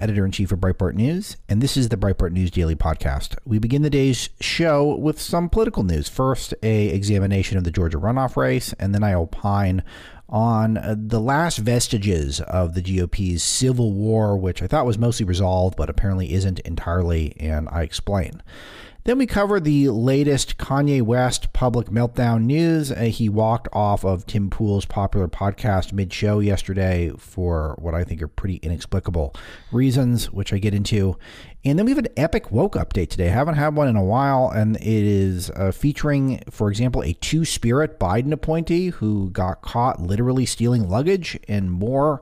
Editor in chief of Breitbart News, and this is the Breitbart News Daily Podcast. We begin the day's show with some political news. First, a examination of the Georgia runoff race, and then I opine on uh, the last vestiges of the GOP's civil war, which I thought was mostly resolved, but apparently isn't entirely, and I explain. Then we cover the latest Kanye West public meltdown news. Uh, he walked off of Tim Pool's popular podcast mid show yesterday for what I think are pretty inexplicable reasons, which I get into. And then we have an epic woke update today. I haven't had one in a while, and it is uh, featuring, for example, a two spirit Biden appointee who got caught literally stealing luggage and more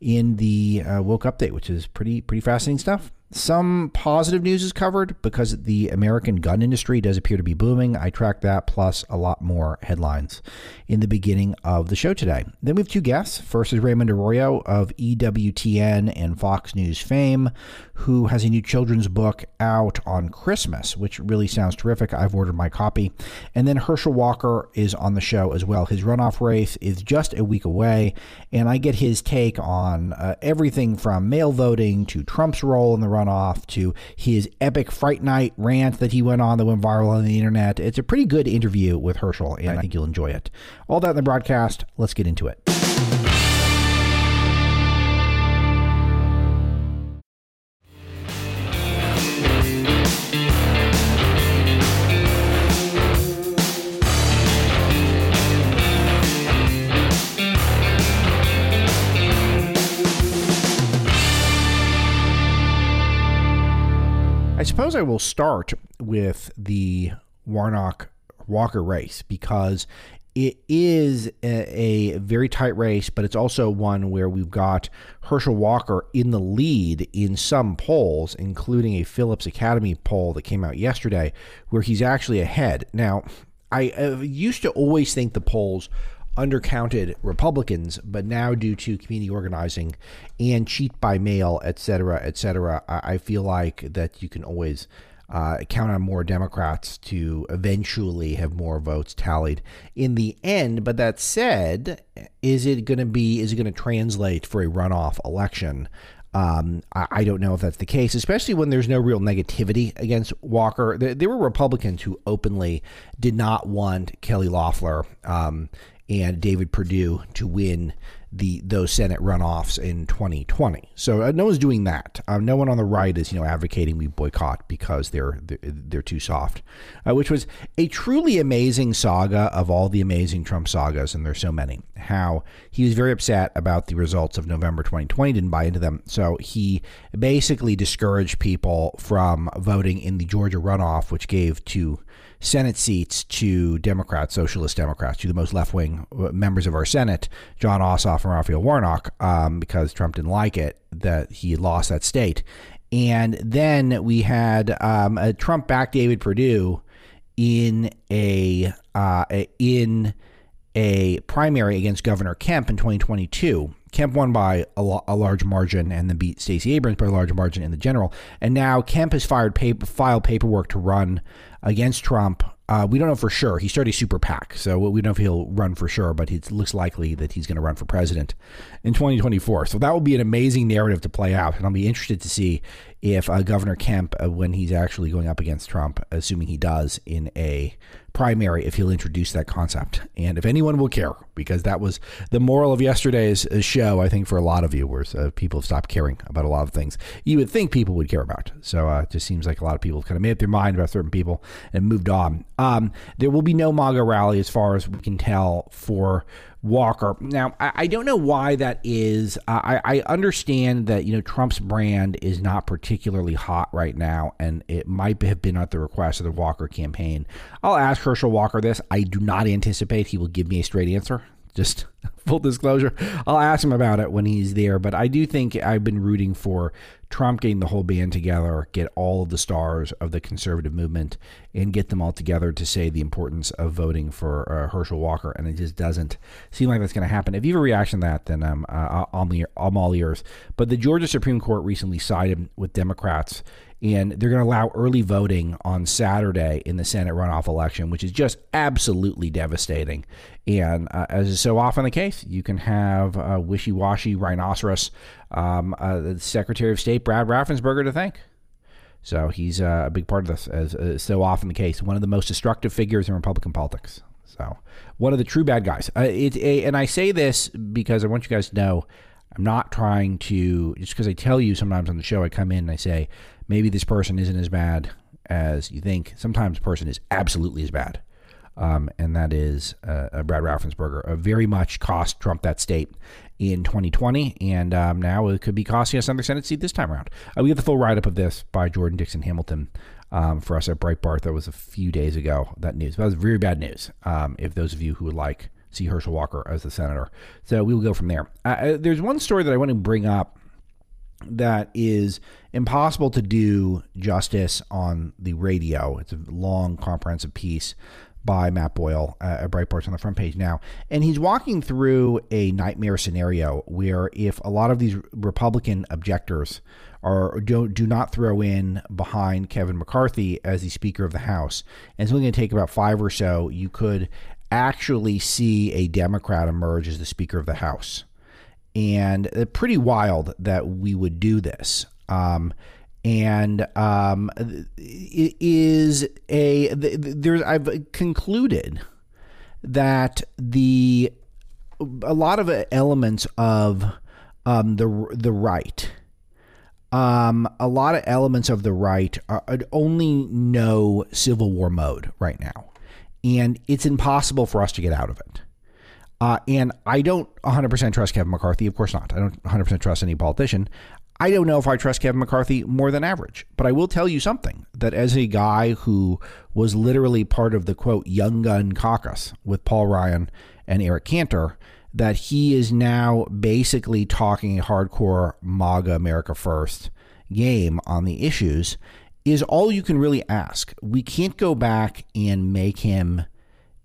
in the uh, woke update, which is pretty pretty fascinating stuff. Some positive news is covered because the American gun industry does appear to be booming. I track that plus a lot more headlines in the beginning of the show today. Then we have two guests. First is Raymond Arroyo of EWTN and Fox News fame, who has a new children's book out on Christmas, which really sounds terrific. I've ordered my copy. And then Herschel Walker is on the show as well. His runoff race is just a week away, and I get his take on uh, everything from mail voting to Trump's role in the runoff runoff to his epic Fright Night rant that he went on that went viral on the internet. It's a pretty good interview with Herschel, and I think you'll enjoy it. All that in the broadcast. Let's get into it. Suppose I will start with the Warnock Walker race because it is a, a, very tight race, but it's also one where we've got Herschel Walker in the lead in some polls, including a Phillips Academy poll that came out yesterday, where he's actually ahead. Now, I, I used to always think the polls undercounted Republicans, but now due to community organizing and cheat by mail, et cetera, et cetera, I, I feel like that you can always uh, count on more Democrats to eventually have more votes tallied in the end. But that said, is it going to be? Is it going to translate for a runoff election? Um, I, I, don't know if that's the case, especially when there's no real negativity against Walker. There, there were Republicans who openly did not want Kelly Loeffler um, and David Perdue to win the those Senate runoffs in 2020. So uh, no one's doing that. Uh, no one on the right is you know advocating we boycott because they're they're, they're too soft, uh, which was a truly amazing saga of all the amazing Trump sagas, and there's so many. How he was very upset about the results of November 2020, didn't buy into them, so he basically discouraged people from voting in the Georgia runoff, which gave to Senate seats to Democrats, Socialist Democrats, to the most left wing uh, members of our Senate, Jon Ossoff and Raphael Warnock, um, because Trump didn't like it that he lost that state. And then we had um, Trump backed David Perdue in a uh, in a primary against Governor Kemp in 2022. Kemp won by a, a, large margin and then beat Stacey Abrams by a large margin in the general. And now Kemp has fired paper, filed paperwork to run against Trump. Uh, we don't know for sure. He started a super PAC, so we don't know if he'll run for sure, but it looks likely that he's going to run for president in 2024. So that will be an amazing narrative to play out, and I'll be interested to see if uh, Governor Kemp, uh, when he's actually going up against Trump, assuming he does in a primary, if he'll introduce that concept, and if anyone will care, because that was the moral of yesterday's uh, show. I think for a lot of viewers, uh, people have stopped caring about a lot of things you would think people would care about. So uh, it just seems like a lot of people have kind of made up their mind about certain people and moved on. Um, there will be no MAGA rally, as far as we can tell, for Walker. Now, I, I don't know why that is. Uh, I, I understand that you know Trump's brand is not particularly hot right now, and it might have been at the request of the Walker campaign. I'll ask Herschel Walker this. I do not anticipate he will give me a straight answer. Just full disclosure, I'll ask him about it when he's there. But I do think I've been rooting for Trump getting the whole band together, get all of the stars of the conservative movement, and get them all together to say the importance of voting for uh, Herschel Walker. And it just doesn't seem like that's going to happen. If you have a reaction to that, then um, uh, I'm, I'm all ears. But the Georgia Supreme Court recently sided with Democrats and they're going to allow early voting on Saturday in the Senate runoff election, which is just absolutely devastating. And uh, as is so often the case, you can have a wishy-washy rhinoceros um, uh, the Secretary of State Brad Raffensperger to thank. So he's uh, a big part of this, as is so often the case. One of the most destructive figures in Republican politics. So one of the true bad guys. Uh, it, and I say this because I want you guys to know I'm not trying to just because I tell you sometimes on the show I come in and I say maybe this person isn't as bad as you think. Sometimes a person is absolutely as bad. Um, and that is uh, Brad Raffensperger. Uh, very much cost Trump that state in 2020, and um, now it could be costing us another Senate seat this time around. Uh, we have the full write up of this by Jordan Dixon Hamilton um, for us at Breitbart. That was a few days ago. That news. That was very bad news. Um, if those of you who would like see Herschel Walker as the senator, so we will go from there. Uh, there's one story that I want to bring up that is impossible to do justice on the radio. It's a long, comprehensive piece by Matt Boyle uh, at Breitbart's on the front page now. And he's walking through a nightmare scenario where if a lot of these Republican objectors are do, do not throw in behind Kevin McCarthy as the Speaker of the House, and it's only going to take about five or so, you could actually see a Democrat emerge as the Speaker of the House and pretty wild that we would do this. Um, and um, it is a there's I've concluded that the a lot of elements of um, the the right. Um, a lot of elements of the right are, only know civil war mode right now, and it's impossible for us to get out of it. Uh, and I don't 100% trust Kevin McCarthy. Of course not. I don't 100% trust any politician. I don't know if I trust Kevin McCarthy more than average, but I will tell you something that as a guy who was literally part of the quote Young Gun caucus with Paul Ryan and Eric Cantor, that he is now basically talking a hardcore MAGA America First game on the issues is all you can really ask. We can't go back and make him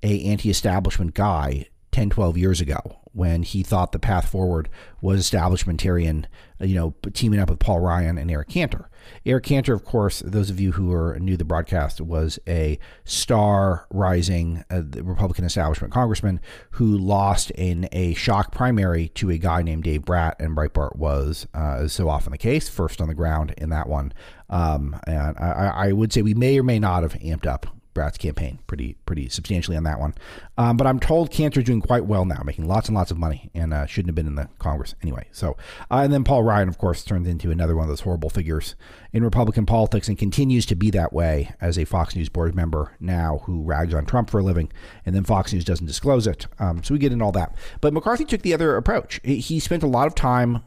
a anti-establishment guy 10, 12 years ago when he thought the path forward was establishmentarian, you know, teaming up with Paul Ryan and Eric Cantor. Eric Cantor, of course, those of you who are new to the broadcast, was a star rising uh, Republican establishment congressman who lost in a shock primary to a guy named Dave Brat, and Breitbart was, uh, so often the case, first on the ground in that one. Um, and I, I would say we may or may not have amped up Brat's campaign pretty pretty substantially on that one. Um, but I'm told Cantor's doing quite well now, making lots and lots of money, and uh, shouldn't have been in the Congress anyway. So, uh, and then Paul Ryan, of course, turns into another one of those horrible figures in Republican politics and continues to be that way as a Fox News board member now who rags on Trump for a living, and then Fox News doesn't disclose it. Um, so we get into all that. But McCarthy took the other approach. He spent a lot of time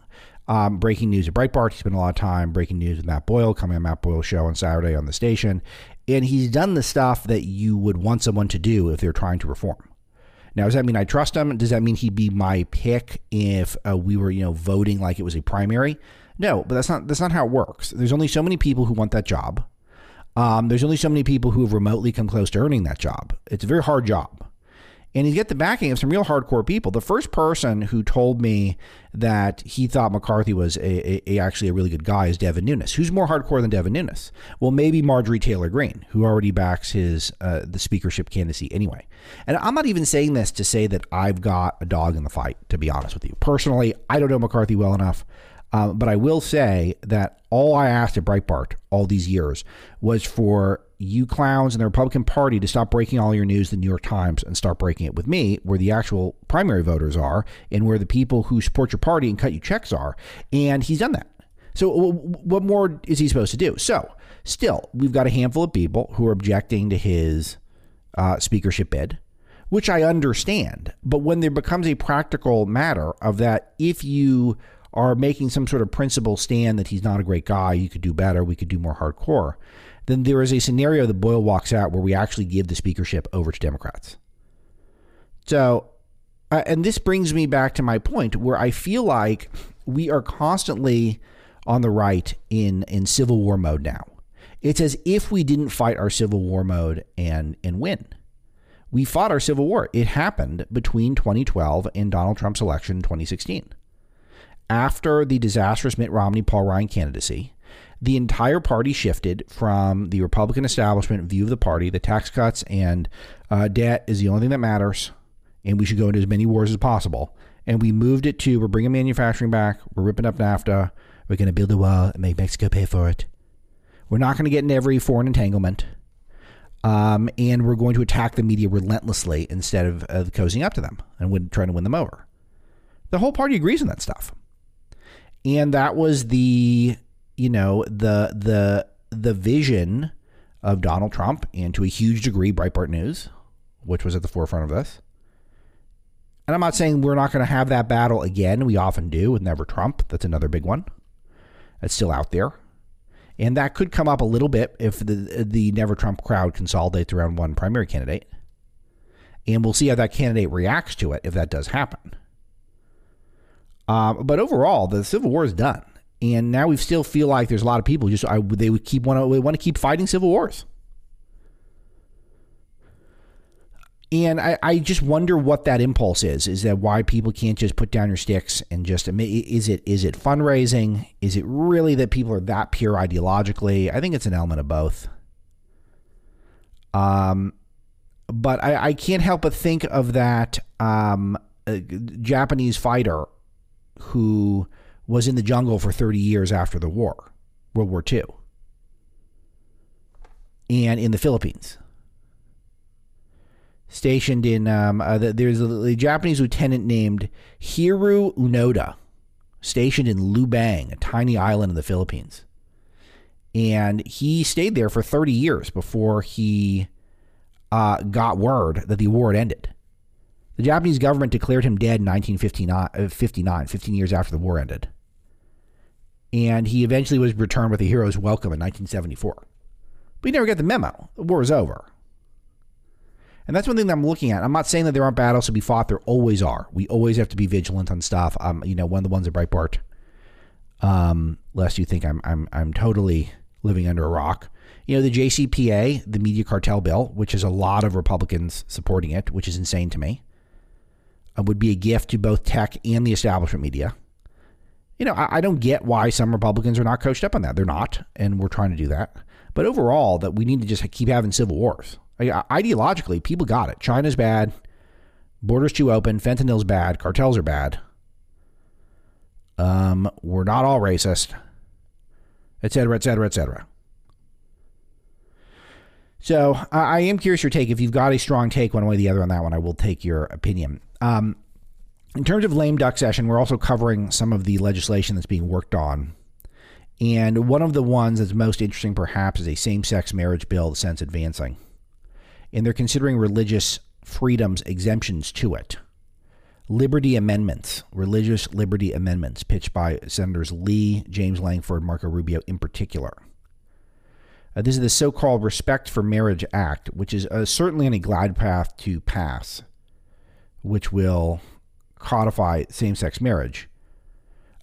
um, breaking news at Breitbart. He spent a lot of time breaking news with Matt Boyle, coming on Matt Boyle show on Saturday on the station and he's done the stuff that you would want someone to do if they're trying to reform. Now, does that mean I trust him? Does that mean he'd be my pick if uh, we were, you know, voting like it was a primary? No, but that's not that's not how it works. There's only so many people who want that job. Um, there's only so many people who have remotely come close to earning that job. It's a very hard job and you get the backing of some real hardcore people. The first person who told me that he thought McCarthy was a, a, a, actually a really good guy is Devin Nunes. Who's more hardcore than Devin Nunes? Well, maybe Marjorie Taylor Greene, who already backs his uh, the speakership candidacy anyway. And I'm not even saying this to say that I've got a dog in the fight. To be honest with you, personally, I don't know McCarthy well enough. Uh, but I will say that all I asked at Breitbart all these years was for you clowns and the Republican Party to stop breaking all your news, the New York Times, and start breaking it with me, where the actual primary voters are and where the people who support your party and cut you checks are. And he's done that. So, what more is he supposed to do? So, still, we've got a handful of people who are objecting to his uh, speakership bid, which I understand. But when there becomes a practical matter of that, if you are making some sort of principle stand that he's not a great guy, you could do better, we could do more hardcore then there is a scenario that Boyle walks out where we actually give the speakership over to Democrats. So, uh, and this brings me back to my point where I feel like we are constantly on the right in in civil war mode now. It's as if we didn't fight our civil war mode and and win. We fought our civil war. It happened between 2012 and Donald Trump's election in 2016. After the disastrous Mitt Romney Paul Ryan candidacy, the entire party shifted from the Republican establishment view of the party, the tax cuts and uh, debt is the only thing that matters, and we should go into as many wars as possible. And we moved it to we're bringing manufacturing back, we're ripping up NAFTA, we're going to build a wall and make Mexico pay for it. We're not going to get in every foreign entanglement. Um, and we're going to attack the media relentlessly instead of, of cozying up to them and trying to win them over. The whole party agrees on that stuff. And that was the you know the the the vision of Donald Trump and to a huge degree Breitbart News, which was at the forefront of this. And I'm not saying we're not going to have that battle again. We often do with Never Trump. That's another big one. That's still out there. And that could come up a little bit if the the Never Trump crowd consolidates around one primary candidate. And we'll see how that candidate reacts to it if that does happen. Um, but overall, the Civil War is done and now we still feel like there's a lot of people just I, they would keep want to want to keep fighting civil wars. And I, I just wonder what that impulse is. Is that why people can't just put down your sticks and just is it is it fundraising? Is it really that people are that pure ideologically? I think it's an element of both. Um, but I, I can't help but think of that um, Japanese fighter who was in the jungle for 30 years after the war, World War II, and in the Philippines. Stationed in, um, uh, there's a, a, Japanese lieutenant named Hiroo Onoda, stationed in Lubang, a tiny island in the Philippines. And he stayed there for 30 years before he uh, got word that the war had ended. The Japanese government declared him dead in 1959, uh, 15 years after the war ended. And he eventually was returned with a hero's welcome in 1974. But he never got the memo. The war is over. And that's one thing that I'm looking at. I'm not saying that there aren't battles to be fought. There always are. We always have to be vigilant on stuff. Um, you know, one of the ones at Breitbart, um, lest you think I'm I'm I'm totally living under a rock. You know, the JCPA, the media cartel bill, which is a lot of Republicans supporting it, which is insane to me uh, would be a gift to both tech and the establishment media. You know, I, I don't get why some Republicans are not coached up on that. They're not, and we're trying to do that. But overall, that we need to just keep having civil wars. ideologically, people got it. China's bad. Borders too open. Fentanyl's bad. Cartels are bad. Um, we're not all racist, et cetera, et cetera, et cetera. So I am curious your take. If you've got a strong take one way or the other on that one, I will take your opinion. Um, in terms of lame duck session, we're also covering some of the legislation that's being worked on. And one of the ones that's most interesting, perhaps, is a same sex marriage bill the Senate's advancing. And they're considering religious freedoms exemptions to it. Liberty amendments, religious liberty amendments, pitched by Senators Lee, James Lankford, Marco Rubio in particular. Uh, this is the so called Respect for Marriage Act, which is uh, certainly on a glide path to pass which will codify same sex marriage.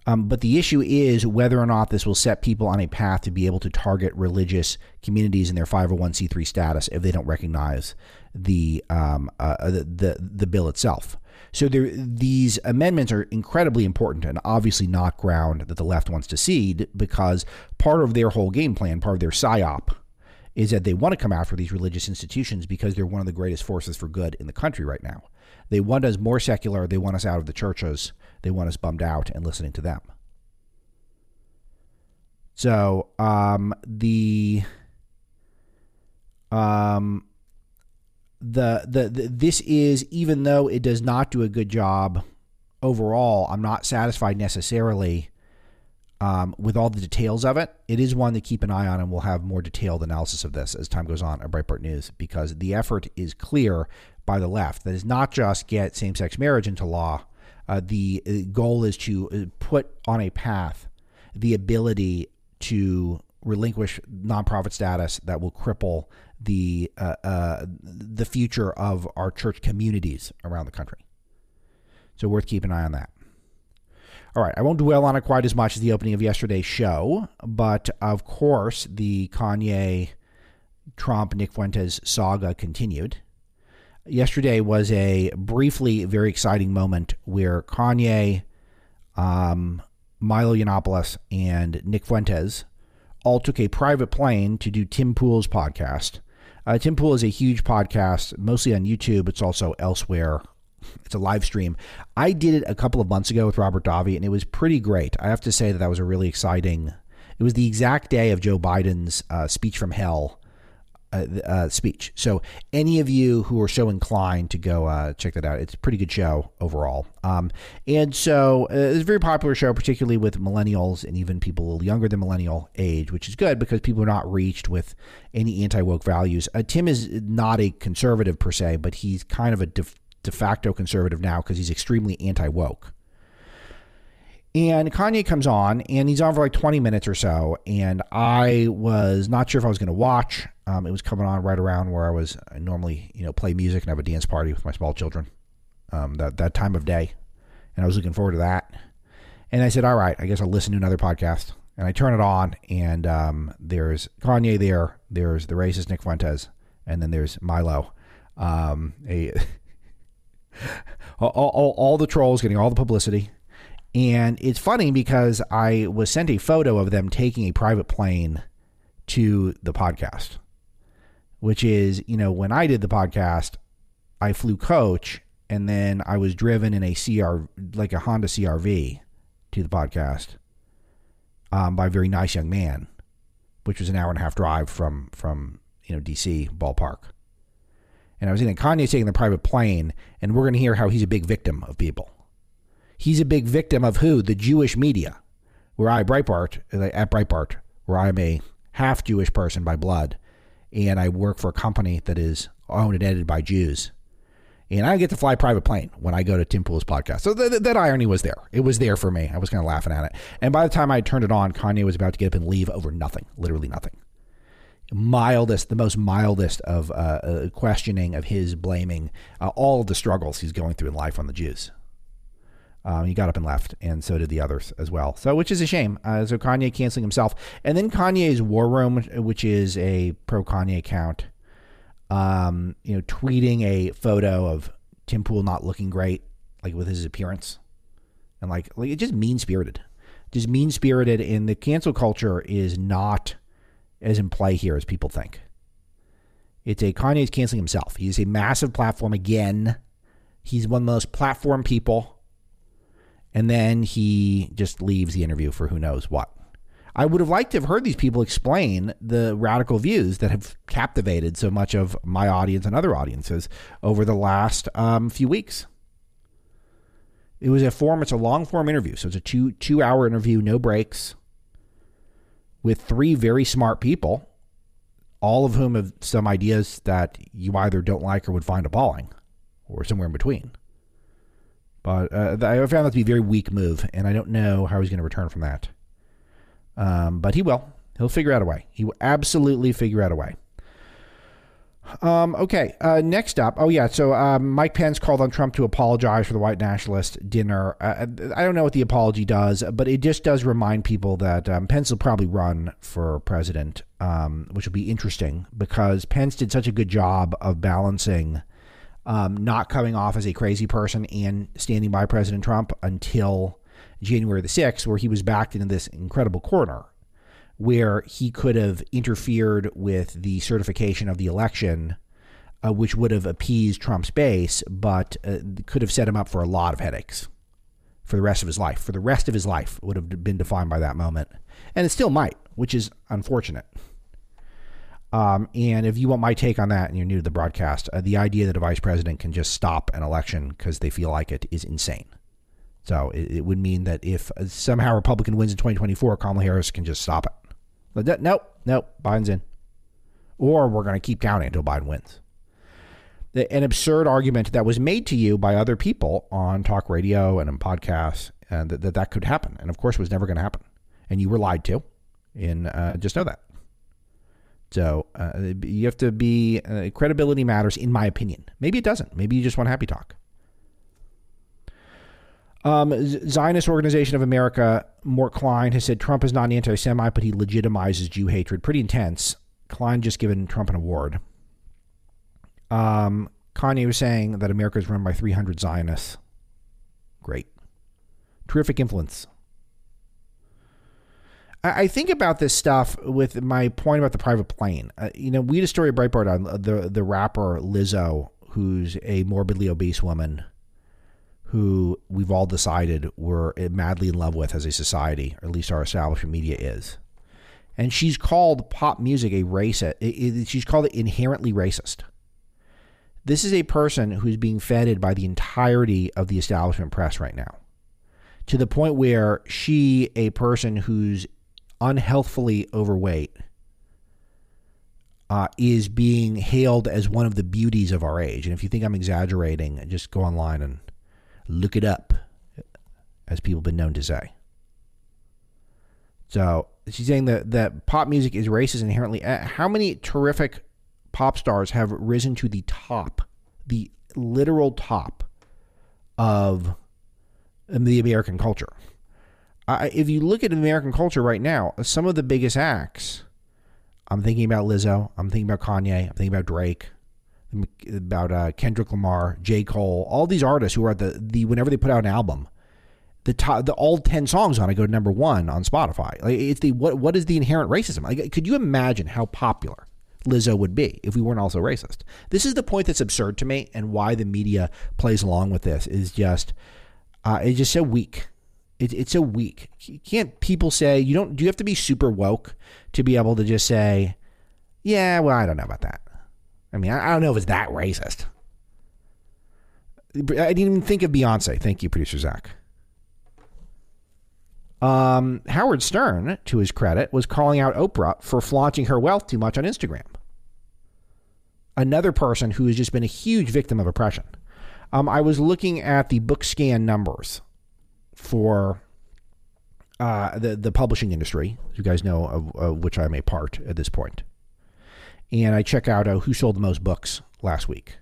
Um, but the issue is whether or not this will set people on a path to be able to target religious communities in their 501c3 status if they don't recognize the um, uh, uh, the, the, the bill itself. So there, these amendments are incredibly important and obviously not ground that the left wants to cede because part of their whole game plan, part of their psyop, is that they want to come after these religious institutions because they're one of the greatest forces for good in the country right now. They want us more secular. They want us out of the churches. They want us bummed out and listening to them. So um, the um, the, the the this is even though it does not do a good job overall. I'm not satisfied necessarily um, with all the details of it. It is one to keep an eye on, and we'll have more detailed analysis of this as time goes on at Breitbart News because the effort is clear by the left. That is not just get same sex marriage into law. Uh, the uh, goal is to uh, put on a path the ability to relinquish nonprofit status that will cripple the uh, uh, the future of our church communities around the country. So worth keeping an eye on that. All right, I won't dwell on it quite as much as the opening of yesterday's show, but of course, the Kanye Trump Nick Fuentes saga continued. Yesterday was a briefly very exciting moment where Kanye, um, Milo Yiannopoulos, and Nick Fuentes all took a private plane to do Tim Pool's podcast. Uh, Tim Pool is a huge podcast, mostly on YouTube. It's also elsewhere it's a live stream. I did it a couple of months ago with Robert Davi, and it was pretty great. I have to say that that was a really exciting. It was the exact day of Joe Biden's uh, speech from hell uh, uh, speech. So any of you who are so inclined to go uh, check that out, it's a pretty good show overall. Um, and so uh, it's a very popular show, particularly with millennials and even people a little younger than millennial age, which is good because people are not reached with any anti woke values. Uh, Tim is not a conservative per se, but he's kind of a def- de facto conservative now because he's extremely anti woke. And Kanye comes on, and he's on for like 20 minutes or so. And I was not sure if I was going to watch. Um, it was coming on right around where I was I normally, you know, play music and have a dance party with my small children. Um, that that time of day, and I was looking forward to that. And I said, "All right, I guess I'll listen to another podcast." And I turn it on, and um, there's Kanye there. There's the racist Nick Fuentes, and then there's Milo, um, a all, all, all the trolls getting all the publicity. And it's funny because I was sent a photo of them taking a private plane to the podcast, which is, you know, when I did the podcast, I flew coach and then I was driven in a CR, like a Honda CRV to the podcast um, by a very nice young man, which was an hour and a half drive from, from, you know, DC ballpark and I was in Kanye's taking the private plane, and we're going to hear how he's a big victim of people. He's a big victim of who? The Jewish media, where I, Breitbart, at Breitbart, where I'm a half Jewish person by blood, and I work for a company that is owned and edited by Jews. And I get to fly private plane when I go to Tim Pool's podcast. So th- th- that irony was there. It was there for me. I was kind of laughing at it. And by the time I turned it on, Kanye was about to get up and leave over nothing, literally nothing mildest, the most mildest of uh, uh, questioning of his blaming uh, all of the struggles he's going through in life on the Jews. Um, he got up and left, and so did the others as well. So, which is a shame. Uh, so Kanye canceling himself, and then Kanye's War Room, which is a pro Kanye account, um, you know, tweeting a photo of Tim Pool not looking great, like with his appearance, and like, like it just mean spirited, just mean spirited. And the cancel culture is not as in play here as people think. It's a Kanye's canceling himself. He's a massive platform again. He's one of the most platform people. And then he just leaves the interview for who knows what. I would have liked to have heard these people explain the radical views that have captivated so much of my audience and other audiences over the last um, few weeks. It was a form, it's a long form interview. So it's a two two hour interview, no breaks with three very smart people, all of whom have some ideas that you either don't like or would find appalling, or somewhere in between. But uh, I found that to be a very weak move, and I don't know how he's going to return from that. Um, but he will. He'll figure out a way. He will absolutely figure out a way. Um, okay, uh, next up. Oh, yeah. So um, Mike Pence called on Trump to apologize for the white nationalist dinner. Uh, I don't know what the apology does, but it just does remind people that um, Pence will probably run for president, um, which will be interesting because Pence did such a good job of balancing um, not coming off as a crazy person and standing by President Trump until January the 6th, where he was backed into this incredible corner where he could have interfered with the certification of the election, uh, which would have appeased Trump's base, but uh, could have set him up for a lot of headaches for the rest of his life. For the rest of his life would have been defined by that moment, and it still might, which is unfortunate. Um, and if you want my take on that, and you're new to the broadcast, uh, the idea that a vice president can just stop an election because they feel like it is insane. So it, it would mean that if uh, somehow Republican wins in 2024, Kamala Harris can just stop it. But nope, nope, Biden's in. Or we're going to keep counting until Biden wins. An absurd argument that was made to you by other people on talk radio and in podcasts, and that that, that could happen. And of course, it was never going to happen. And you were lied to. And uh, just know that. So uh, you have to be, uh, credibility matters, in my opinion. Maybe it doesn't. Maybe you just want happy talk. Um, Zionist Organization of America, Mort Klein, has said Trump is not an anti Semite, but he legitimizes Jew hatred. Pretty intense. Klein just given Trump an award. Um, Kanye was saying that America is run by 300 Zionists. Great. Terrific influence. I, I think about this stuff with my point about the private plane. Uh, you know, we had a story at Breitbart on the, the rapper Lizzo, who's a morbidly obese woman who we've all decided we're madly in love with as a society, or at least our establishment media is. And she's called pop music a racist. She's called it inherently racist. This is a person who's being feted by the entirety of the establishment press right now, to the point where she, a person who's unhealthfully overweight, uh, is being hailed as one of the beauties of our age. And if you think I'm exaggerating, just go online and Look it up, as people have been known to say. So she's saying that, that pop music is racist inherently. Uh, how many terrific pop stars have risen to the top, the literal top of the American culture? Uh, if you look at American culture right now, some of the biggest acts, I'm thinking about Lizzo, I'm thinking about Kanye, I'm thinking about Drake, about uh, Kendrick Lamar, J. Cole, all these artists who are the, the whenever they put out an album, the top, the all ten songs on it go to number one on Spotify. Like it's the what what is the inherent racism? Like, could you imagine how popular Lizzo would be if we weren't also racist? This is the point that's absurd to me, and why the media plays along with this is just uh, it's just so weak. It, it's so weak. Can't people say you don't? Do you have to be super woke to be able to just say, yeah, well, I don't know about that. I mean, I, I don't know if it's that racist. I didn't even think of Beyonce. Thank you, producer Zach. Um, Howard Stern, to his credit, was calling out Oprah for flaunting her wealth too much on Instagram. Another person who has just been a huge victim of oppression. Um, I was looking at the BookScan numbers for uh, the the publishing industry. You guys know of, of which I'm a part at this point. and I check out uh, who sold the most books last week.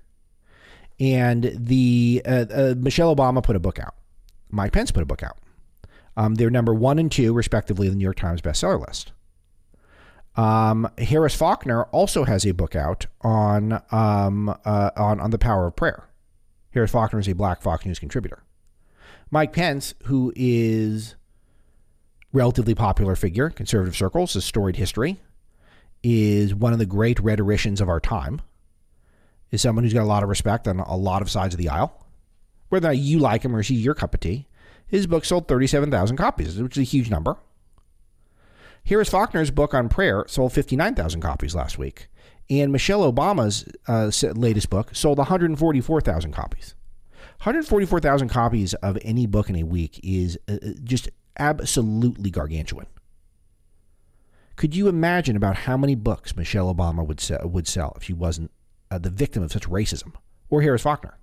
And the uh, uh, Michelle Obama put a book out. Mike Pence put a book out. Um, they're number one and two, respectively, in the New York Times bestseller list. Um, Harris Faulkner also has a book out on um, uh, on on the power of prayer. Harris Faulkner is a Black Fox News contributor. Mike Pence, who is relatively popular figure, conservative circles, has storied history is one of the great rhetoricians of our time, is someone who's got a lot of respect on a lot of sides of the aisle. Whether you like him or he's your cup of tea, his book sold 37,000 copies, which is a huge number. Harris Faulkner's book on prayer sold 59,000 copies last week. And Michelle Obama's uh, latest book sold 144,000 copies. 144,000 copies of any book in a week is uh, uh, just absolutely gargantuan. Could you imagine about how many books Michelle Obama would sell, would sell if she wasn't uh, the victim of such racism, or Harris Faulkner?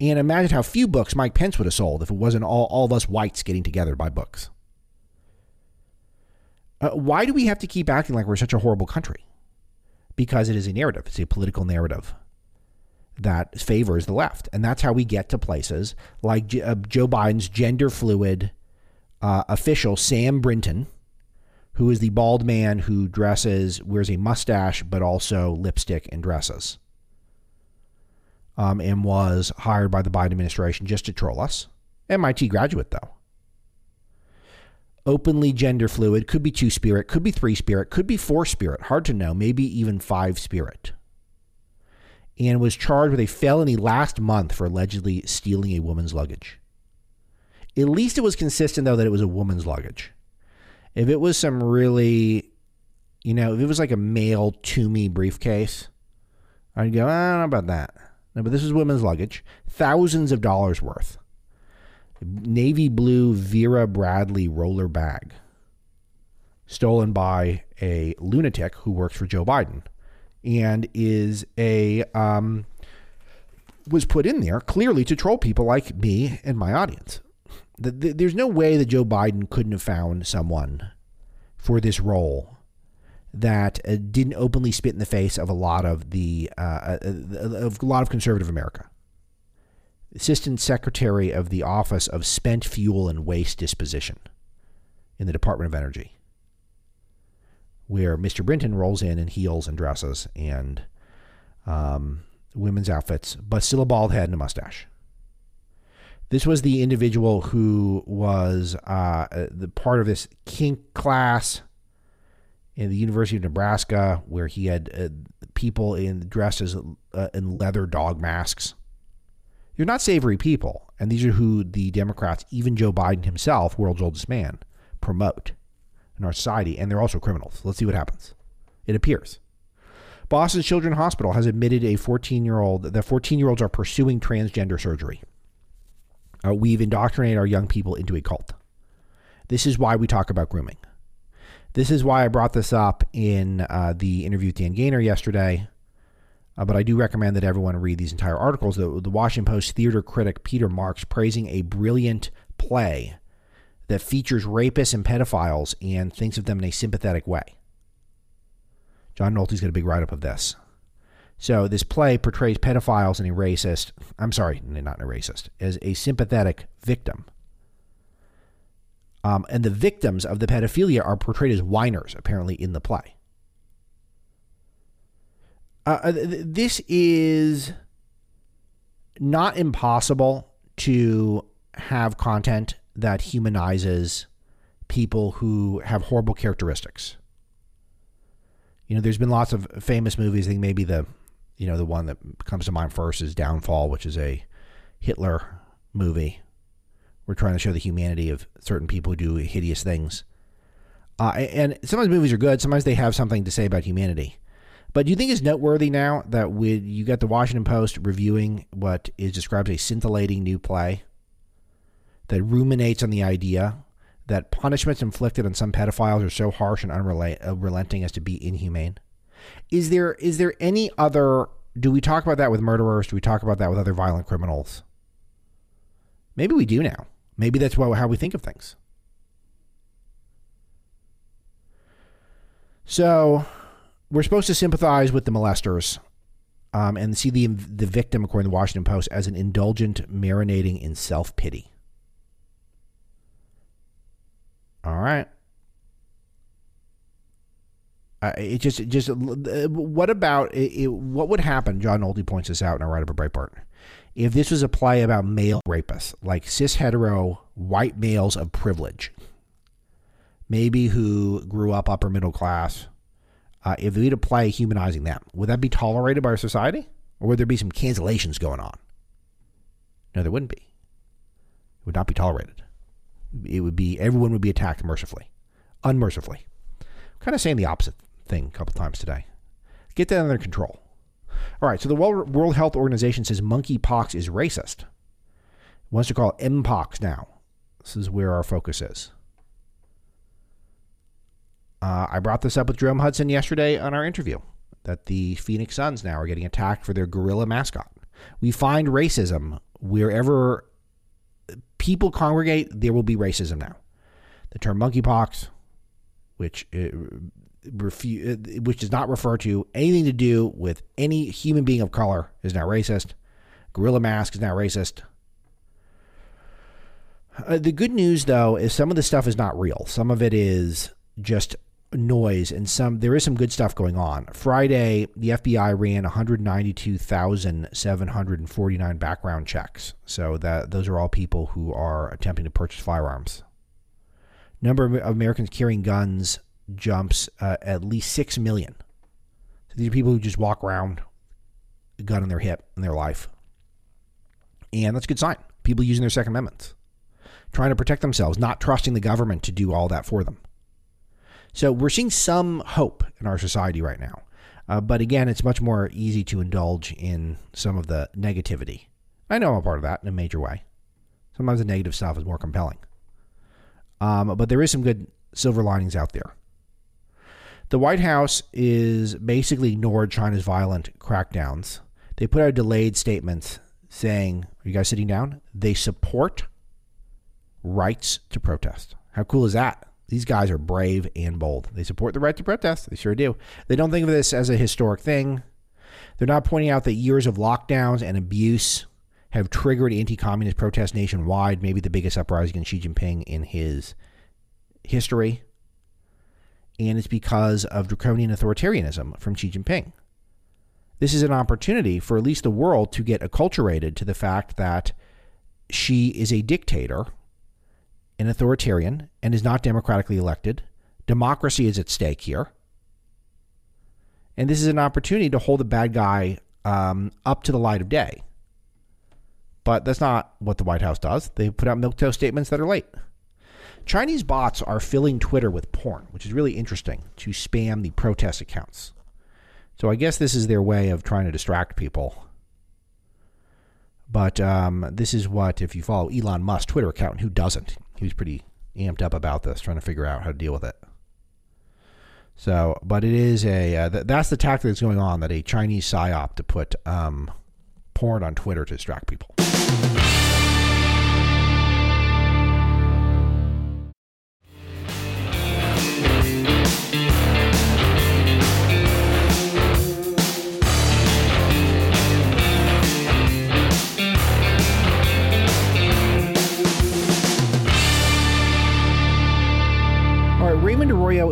And imagine how few books Mike Pence would have sold if it wasn't all, all of us whites getting together to buy books. Uh, why do we have to keep acting like we're such a horrible country? Because it is a narrative, it's a political narrative that favors the left. And that's how we get to places like uh, Joe Biden's gender fluid uh, official, Sam Brinton who is the bald man who dresses, wears a mustache, but also lipstick and dresses. Um, and was hired by the Biden administration just to troll us. MIT graduate, though. Openly gender fluid, could be two spirit, could be three spirit, could be four spirit, hard to know, maybe even five spirit. And was charged with a felony last month for allegedly stealing a woman's luggage. At least it was consistent, though, that it was a woman's luggage. If it was some really, you know, if it was like a male to me briefcase, I'd go, ah, I don't know about that. No, but this is women's luggage, thousands of dollars worth. Navy blue Vera Bradley roller bag, stolen by a lunatic who works for Joe Biden, and is a um, was put in there clearly to troll people like me and my audience the, the, there's no way that Joe Biden couldn't have found someone for this role that uh, didn't openly spit in the face of a lot of the uh, uh, of a lot of conservative America. Assistant Secretary of the Office of Spent Fuel and Waste Disposition in the Department of Energy, where Mr. Brinton rolls in in heels and dresses and um, women's outfits, but still a bald head and a mustache. This was the individual who was uh, the part of this kink class in the University of Nebraska, where he had uh, people in dressed as uh, in leather dog masks. You're not savory people, and these are who the Democrats, even Joe Biden himself, world's oldest man, promote in our society, and they're also criminals. Let's see what happens. It appears. Boston Children's Hospital has admitted a 14 year old that 14 year olds are pursuing transgender surgery. Uh, we've indoctrinated our young people into a cult. This is why we talk about grooming. This is why I brought this up in uh, the interview with Dan Gainor yesterday. Uh, but I do recommend that everyone read these entire articles. The, the Washington Post theater critic Peter Marks praising a brilliant play that features rapists and pedophiles and thinks of them in a sympathetic way. John Nolte's got a big write up of this. So this play portrays pedophiles and a racist, I'm sorry, not a racist, as a sympathetic victim. Um, and the victims of the pedophilia are portrayed as whiners, apparently, in the play. Uh, uh this is not impossible to have content that humanizes people who have horrible characteristics. You know, there's been lots of famous movies. I think maybe the, you know, the one that comes to mind first is Downfall, which is a Hitler movie. We're trying to show the humanity of certain people who do hideous things. Uh, and sometimes movies are good. Sometimes they have something to say about humanity. But do you think it's noteworthy now that with you got the Washington Post reviewing what is described as a scintillating new play that ruminates on the idea that punishments inflicted on some pedophiles are so harsh and unrelenting uh, as to be inhumane? Is there is there any other? Do we talk about that with murderers? Do we talk about that with other violent criminals? Maybe we do now. Maybe that's how we think of things. So we're supposed to sympathize with the molesters um, and see the the victim, according to the Washington Post, as an indulgent, marinating in self pity. All right. Uh, it just, just, uh, what about it, it, what would happen? John Nolte points this out in a write up of Breitbart. If this was a play about male rapists, like cis hetero white males of privilege, maybe who grew up upper middle class, uh, if we'd apply humanizing them, would that be tolerated by our society? Or would there be some cancellations going on? No, there wouldn't be. It would not be tolerated it would be everyone would be attacked mercifully, unmercifully. I'm kind of saying the opposite thing a couple times today. Get that under control. All right, so the World Health Organization says monkeypox is racist. It wants to call it mpox now. This is where our focus is. Uh, I brought this up with Jerome Hudson yesterday on our interview that the Phoenix Suns now are getting attacked for their gorilla mascot. We find racism wherever people congregate, there will be racism now. The term monkeypox, which uh, refu- uh, which does not refer to anything to do with any human being of color, is now racist. Gorilla mask is now racist. Uh, the good news, though, is some of the stuff is not real. Some of it is just noise and some there is some good stuff going on. Friday, the FBI ran 192,749 background checks. So that those are all people who are attempting to purchase firearms. Number of Americans carrying guns jumps uh, at least 6 million. So these are people who just walk around a gun in their hip in their life. And that's a good sign. People using their second amendments. Trying to protect themselves, not trusting the government to do all that for them. So we're seeing some hope in our society right now. Uh, but again, it's much more easy to indulge in some of the negativity. I know I'm a part of that in a major way. Sometimes the negative stuff is more compelling. Um, but there is some good silver linings out there. The White House is basically ignored China's violent crackdowns. They put out delayed statements saying, Are you guys sitting down? They support rights to protest. How cool is that? These guys are brave and bold. They support the right to protest. They sure do. They don't think of this as a historic thing. They're not pointing out that years of lockdowns and abuse have triggered anti communist protests nationwide, maybe the biggest uprising in Xi Jinping in his history. And it's because of draconian authoritarianism from Xi Jinping. This is an opportunity for at least the world to get acculturated to the fact that Xi is a dictator, an authoritarian, and is not democratically elected. Democracy is at stake here. And this is an opportunity to hold the bad guy um, up to the light of day. But that's not what the White House does. They put out milquetoast statements that are late. Chinese bots are filling Twitter with porn, which is really interesting to spam the protest accounts. So I guess this is their way of trying to distract people. But um, this is what, if you follow Elon Musk's Twitter account, who doesn't? He was pretty amped up about this, trying to figure out how to deal with it. So, but it is a uh, th- that's the tactic that's going on that a Chinese psyop to put um, porn on Twitter to distract people.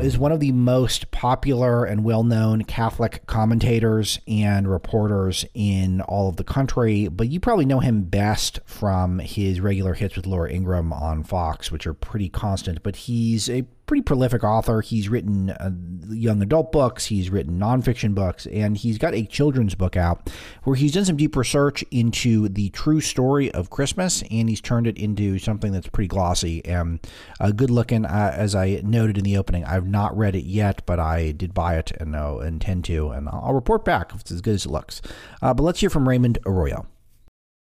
Is one of the most popular and well known Catholic commentators and reporters in all of the country, but you probably know him best from his regular hits with Laura Ingraham on Fox, which are pretty constant. But he's a pretty prolific author. He's written uh, young adult books, he's written nonfiction books, and he's got a children's book out where he's done some deep research into the true story of Christmas, and he's turned it into something that's pretty glossy and uh, good looking. Uh, as I noted in the opening, I've not read it yet, but I did buy it and uh, intend to, and I'll report back if it's as good as it looks. Uh, but let's hear from Raymond Arroyo.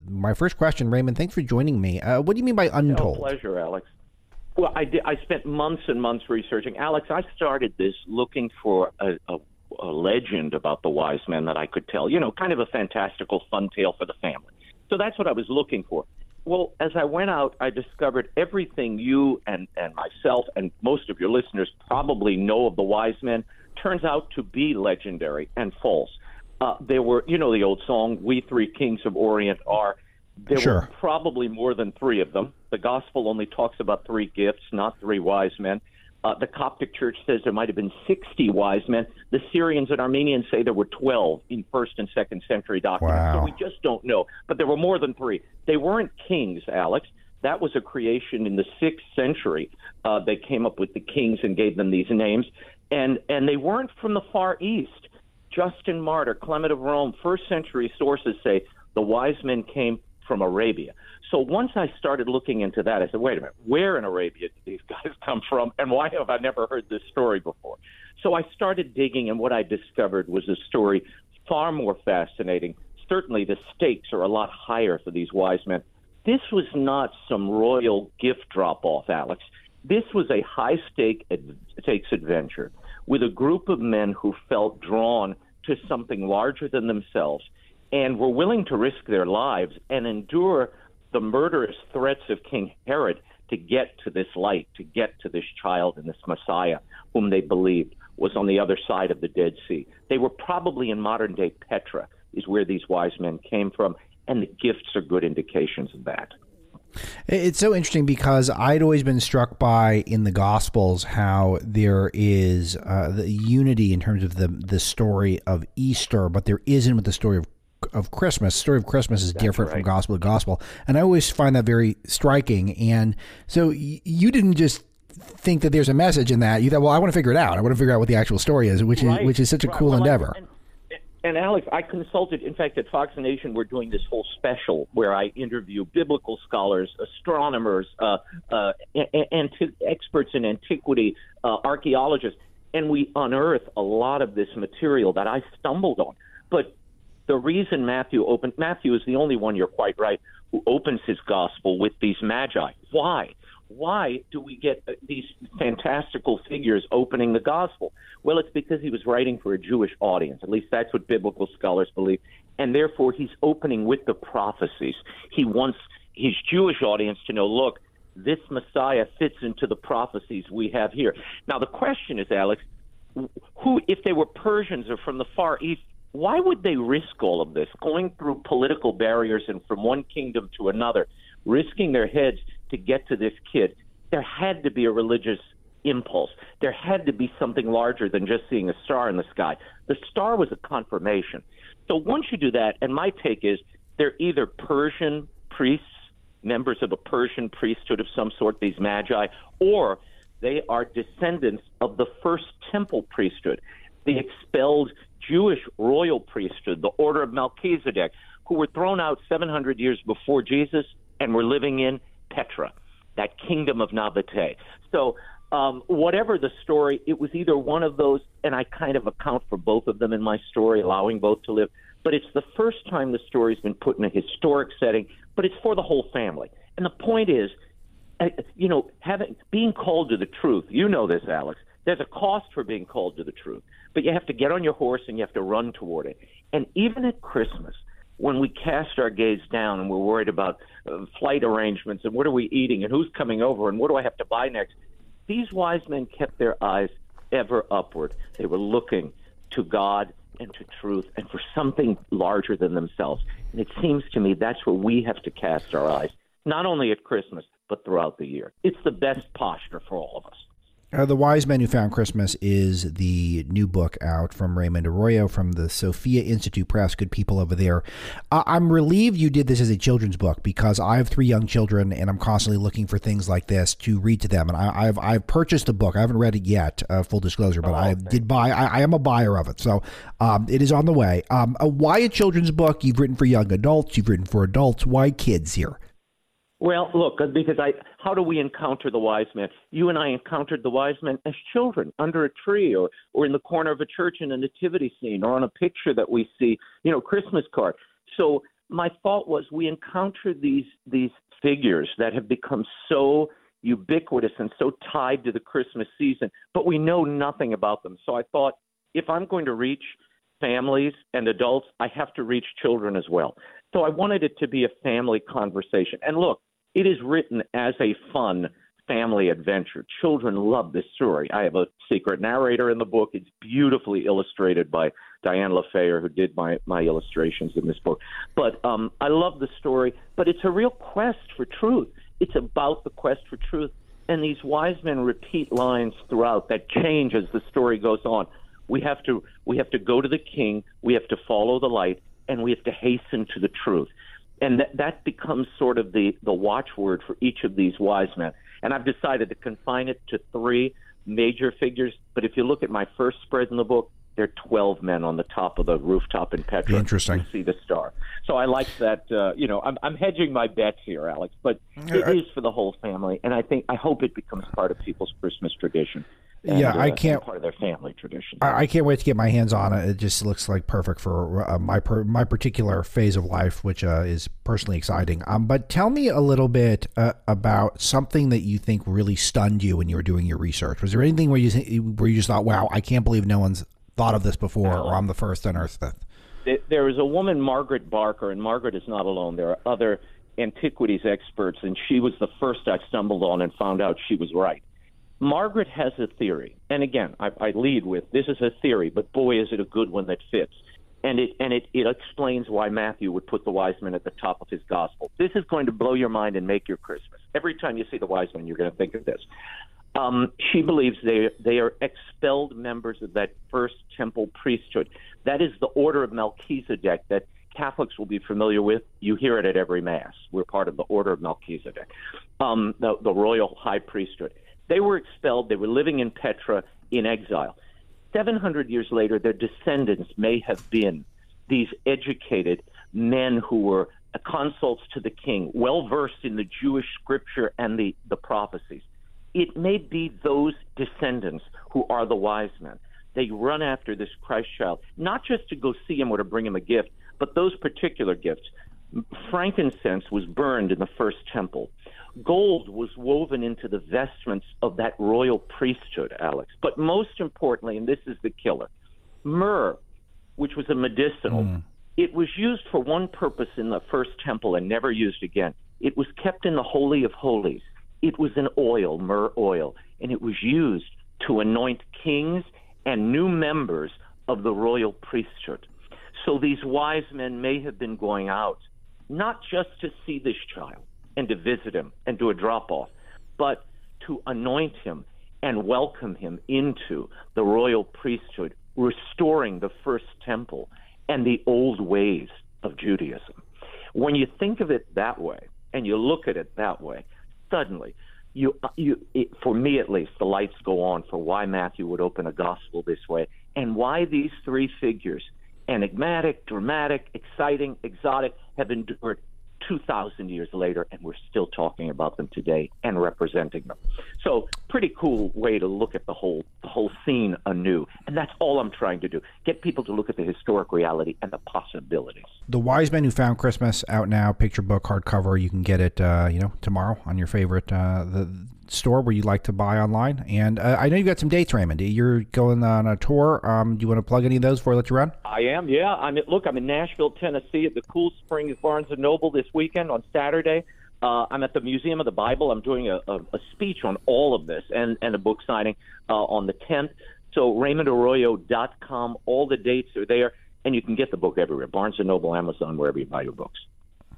My first question, Raymond, thanks for joining me. Uh, what do you mean by untold? No pleasure, Alex. Well, I did. I spent months and months researching. Alex, I started this looking for a, a, a legend about the wise men that I could tell. You know, kind of a fantastical, fun tale for the family. So that's what I was looking for. Well, as I went out, I discovered everything you and, and myself and most of your listeners probably know of the wise men turns out to be legendary and false. Uh, there were, you know, the old song, We Three Kings of Orient are there sure. were probably more than three of them. The gospel only talks about three gifts, not three wise men. Uh, the Coptic Church says there might have been 60 wise men. The Syrians and Armenians say there were 12 in first and second century documents. Wow. So we just don't know. But there were more than three. They weren't kings, Alex. That was a creation in the sixth century. Uh, they came up with the kings and gave them these names, and and they weren't from the Far East. Justin Martyr, Clement of Rome, first century sources say the wise men came from Arabia. So once I started looking into that, I said, wait a minute, where in Arabia did these guys come from, and why have I never heard this story before? So I started digging, and what I discovered was a story far more fascinating. Certainly, the stakes are a lot higher for these wise men. This was not some royal gift drop off, Alex. This was a high stake stakes adventure with a group of men who felt drawn to something larger than themselves and were willing to risk their lives and endure the murderous threats of King Herod to get to this light, to get to this child and this Messiah whom they believed was on the other side of the Dead Sea. They were probably in modern day Petra, is where these wise men came from, and the gifts are good indications of that. It's so interesting because I'd always been struck by in the Gospels how there is uh, the unity in terms of the the story of Easter, but there isn't with the story of of Christmas. The story of Christmas is That's different right. from gospel to gospel, and I always find that very striking. And so y- you didn't just think that there's a message in that. You thought, well, I want to figure it out. I want to figure out what the actual story is, which Right. is which is such a Right. cool Well, I- endeavor. and, and Alex, I consulted. In fact, at Fox Nation, we're doing this whole special where I interview biblical scholars, astronomers, uh, uh, anti- experts in antiquity, uh, archaeologists, and we unearth a lot of this material that I stumbled on. But the reason Matthew opened Matthew is the only one. You're quite right. Who opens his gospel with these magi? Why? Why do we get uh, these fantastical figures opening the gospel? Well, it's because he was writing for a Jewish audience. At least that's what biblical scholars believe. And therefore, he's opening with the prophecies. He wants his Jewish audience to know look, this Messiah fits into the prophecies we have here. Now, the question is, Alex, who, if they were Persians or from the Far East, why would they risk all of this, going through political barriers and from one kingdom to another, risking their heads to get to this kid? There had to be a religious impulse. There had to be something larger than just seeing a star in the sky. The star was a confirmation. So once you do that, and my take is they're either Persian priests, members of a Persian priesthood of some sort, these magi, or they are descendants of the first temple priesthood, the expelled Jewish royal priesthood, the order of Melchizedek, who were thrown out 700 years before Jesus and were living in Petra, that kingdom of Nabatea. So, um, whatever the story, it was either one of those, and I kind of account for both of them in my story, allowing both to live. But it's the first time the story's been put in a historic setting, but it's for the whole family. And the point is, uh, you know, having being called to the truth. You know this, Alex. There's a cost for being called to the truth, but you have to get on your horse and you have to run toward it. And even at Christmas, when we cast our gaze down and we're worried about uh, flight arrangements and what are we eating and who's coming over and what do I have to buy next, these wise men kept their eyes ever upward. They were looking to God and to truth and for something larger than themselves. And it seems to me that's where we have to cast our eyes, not only at Christmas, but throughout the year. It's the best posture for all of us. Uh, the Wise Men Who Found Christmas is the new book out from Raymond Arroyo from the Sophia Institute Press. Good people over there. Uh, I'm relieved you did this as a children's book because I have three young children and I'm constantly looking for things like this to read to them. And I, have I've purchased the book. I haven't read it yet, uh, full disclosure, but oh, I did buy. I, I, am a buyer of it, so um, it is on the way. Um, uh, why a children's book? You've written for young adults. You've written for adults. Why kids here? Well, look, uh, because I, how do we encounter the wise men? You and I encountered the wise men as children under a tree or, or in the corner of a church in a nativity scene or on a picture that we see, you know, Christmas card. So my thought was we encounter these, these figures that have become so ubiquitous and so tied to the Christmas season, but we know nothing about them. So I thought if I'm going to reach families and adults, I have to reach children as well. So I wanted it to be a family conversation. And look, it is written as a fun family adventure. Children love this story. I have a secret narrator in the book. It's beautifully illustrated by Diane LaFayer, who did my, my illustrations in this book. But um, I love the story, but it's a real quest for truth. It's about the quest for truth. And these wise men repeat lines throughout that change as the story goes on. We have to we have to go to the king, we have to follow the light, and we have to hasten to the truth and that, that becomes sort of the, the watchword for each of these wise men. And I've decided to confine it to three major figures. But if you look at my first spread in the book, there are 12 men on the top of the rooftop in Petra. Interesting. To see the star. So I like that. Uh, you know, I'm, I'm hedging my bets here, Alex, but it is for the whole family, and I think I hope it becomes part of people's Christmas tradition. And, yeah, I uh, can't part of their family tradition. I, I, can't wait to get my hands on it. It just looks like perfect for uh, my per, my particular phase of life, which uh, is personally exciting. Um, but tell me a little bit uh, about something that you think really stunned you when you were doing your research. Was there anything where you where you just thought, "Wow, I can't believe no one's thought of this before," or "I'm the first on earth that." There is a woman, Margaret Barker, and Margaret is not alone. There are other antiquities experts, and she was the first I stumbled on and found out she was right Margaret has a theory, and again, I, I lead with this is a theory, but boy, is it a good one that fits. And it and it, it explains why Matthew would put the wise men at the top of his gospel. This is going to blow your mind and make your Christmas. Every time you see the wise men, you're going to think of this. Um, she believes they they are expelled members of that first temple priesthood. That is the order of Melchizedek that Catholics will be familiar with. You hear it at every mass. We're part of the order of Melchizedek, um, the, the royal high priesthood. They were expelled. They were living in Petra in exile. 700 years later, their descendants may have been these educated men who were consults to the king, well versed in the Jewish scripture and the, the prophecies. It may be those descendants who are the wise men. They run after this Christ child, not just to go see him or to bring him a gift, but those particular gifts. Frankincense was burned in the first temple. Gold was woven into the vestments of that royal priesthood, Alex. But most importantly, and this is the killer, myrrh, which was a medicinal, mm. it was used for one purpose in the first temple and never used again. It was kept in the Holy of Holies. It was an oil, myrrh oil, and it was used to anoint kings and new members of the royal priesthood. So these wise men may have been going out not just to see this child and to visit him and do a drop off, but to anoint him and welcome him into the royal priesthood, restoring the first temple and the old ways of Judaism. When you think of it that way and you look at it that way, suddenly you uh, you it, for me at least the lights go on for why Matthew would open a gospel this way and why these three figures enigmatic, dramatic, exciting, exotic have endured 2,000 years later, and we're still talking about them today and representing them. So, pretty cool way to look at the whole the whole scene anew, and that's all I'm trying to do: get people to look at the historic reality and the possibilities. The Wise Men Who Found Christmas out now, picture book, hardcover. You can get it, uh, you know, tomorrow on your favorite uh, the store where you like to buy online. And uh, I know you've got some dates, Raymond. You're going on a tour. Um, do you want to plug any of those before I let you run? I am. Yeah. I'm. at, Look, I'm in Nashville, Tennessee, at the Cool Springs Barnes and Noble this weekend on Saturday. Uh, I'm at the Museum of the Bible. I'm doing a, a, a speech on all of this and, and a book signing uh, on the 10th. So RaymondArroyo.com. All the dates are there, and you can get the book everywhere: Barnes and Noble, Amazon, wherever you buy your books.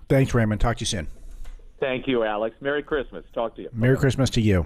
Thanks, Raymond. Talk to you soon. Thank you, Alex. Merry Christmas. Talk to you. Merry Christmas to you.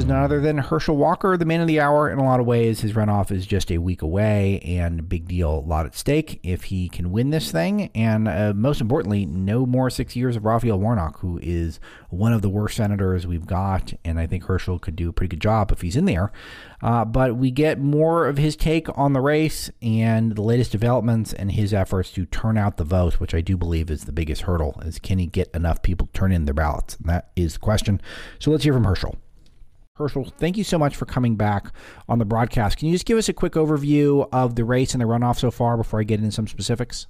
Is none other than Herschel Walker, the man of the hour. In a lot of ways, his runoff is just a week away, and big deal, a lot at stake if he can win this thing. And uh, most importantly, no more six years of Raphael Warnock, who is one of the worst senators we've got. And I think Herschel could do a pretty good job if he's in there. Uh, but we get more of his take on the race and the latest developments and his efforts to turn out the vote, which I do believe is the biggest hurdle. Is can he get enough people to turn in their ballots? And that is the question. So let's hear from Herschel. Herschel, thank you so much for coming back on the broadcast. Can you just give us a quick overview of the race and the runoff so far before I get into some specifics?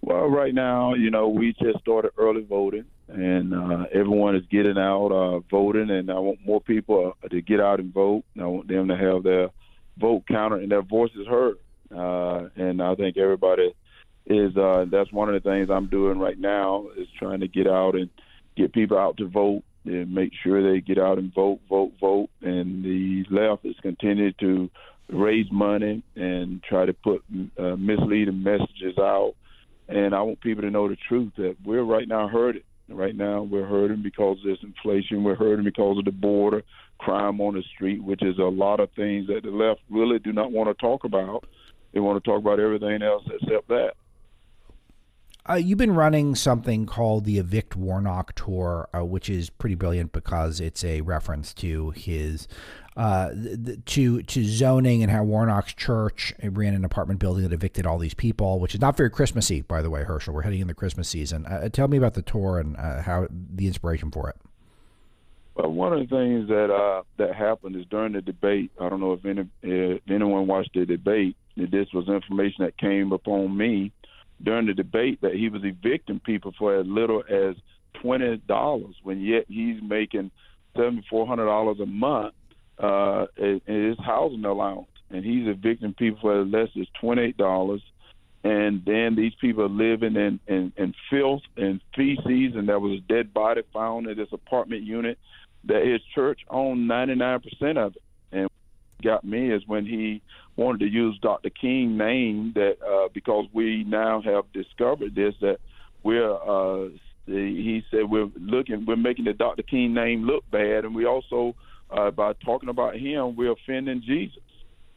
Well, right now, you know, we just started early voting, and uh, everyone is getting out uh, voting, and I want more people uh, to get out and vote. I want them to have their vote counted and their voices heard. Uh, and I think everybody is. Uh, that's one of the things I'm doing right now is trying to get out and get people out to vote and make sure they get out and vote, vote, vote. And the left is continuing to raise money and try to put uh, misleading messages out. And I want people to know the truth that we're right now hurting. Right now, we're hurting because of this inflation. We're hurting because of the border, crime on the street, which is a lot of things that the left really do not want to talk about. They want to talk about everything else except that. Uh, you've been running something called the Evict Warnock Tour, uh, which is pretty brilliant because it's a reference to his uh, to to zoning and how Warnock's church ran an apartment building that evicted all these people, which is not very Christmassy, by the way, Herschel. We're heading in the Christmas season. Uh, tell me about the tour and uh, how the inspiration for it. Well, one of the things that uh, that happened is during the debate. I don't know if any if anyone watched the debate. This was information that came upon me during the debate that he was evicting people for as little as twenty dollars, when yet he's making seventy four hundred dollars a month uh, in his housing allowance, and he's evicting people for as less as twenty eight dollars. And then these people are living in, in, in filth and feces, and there was a dead body found in this apartment unit that his church owned 99% of it. And got me is when he wanted to use Dr. King name that uh, because we now have discovered this that we're uh, he said we're looking we're making the Dr. King name look bad and we also uh, by talking about him we're offending Jesus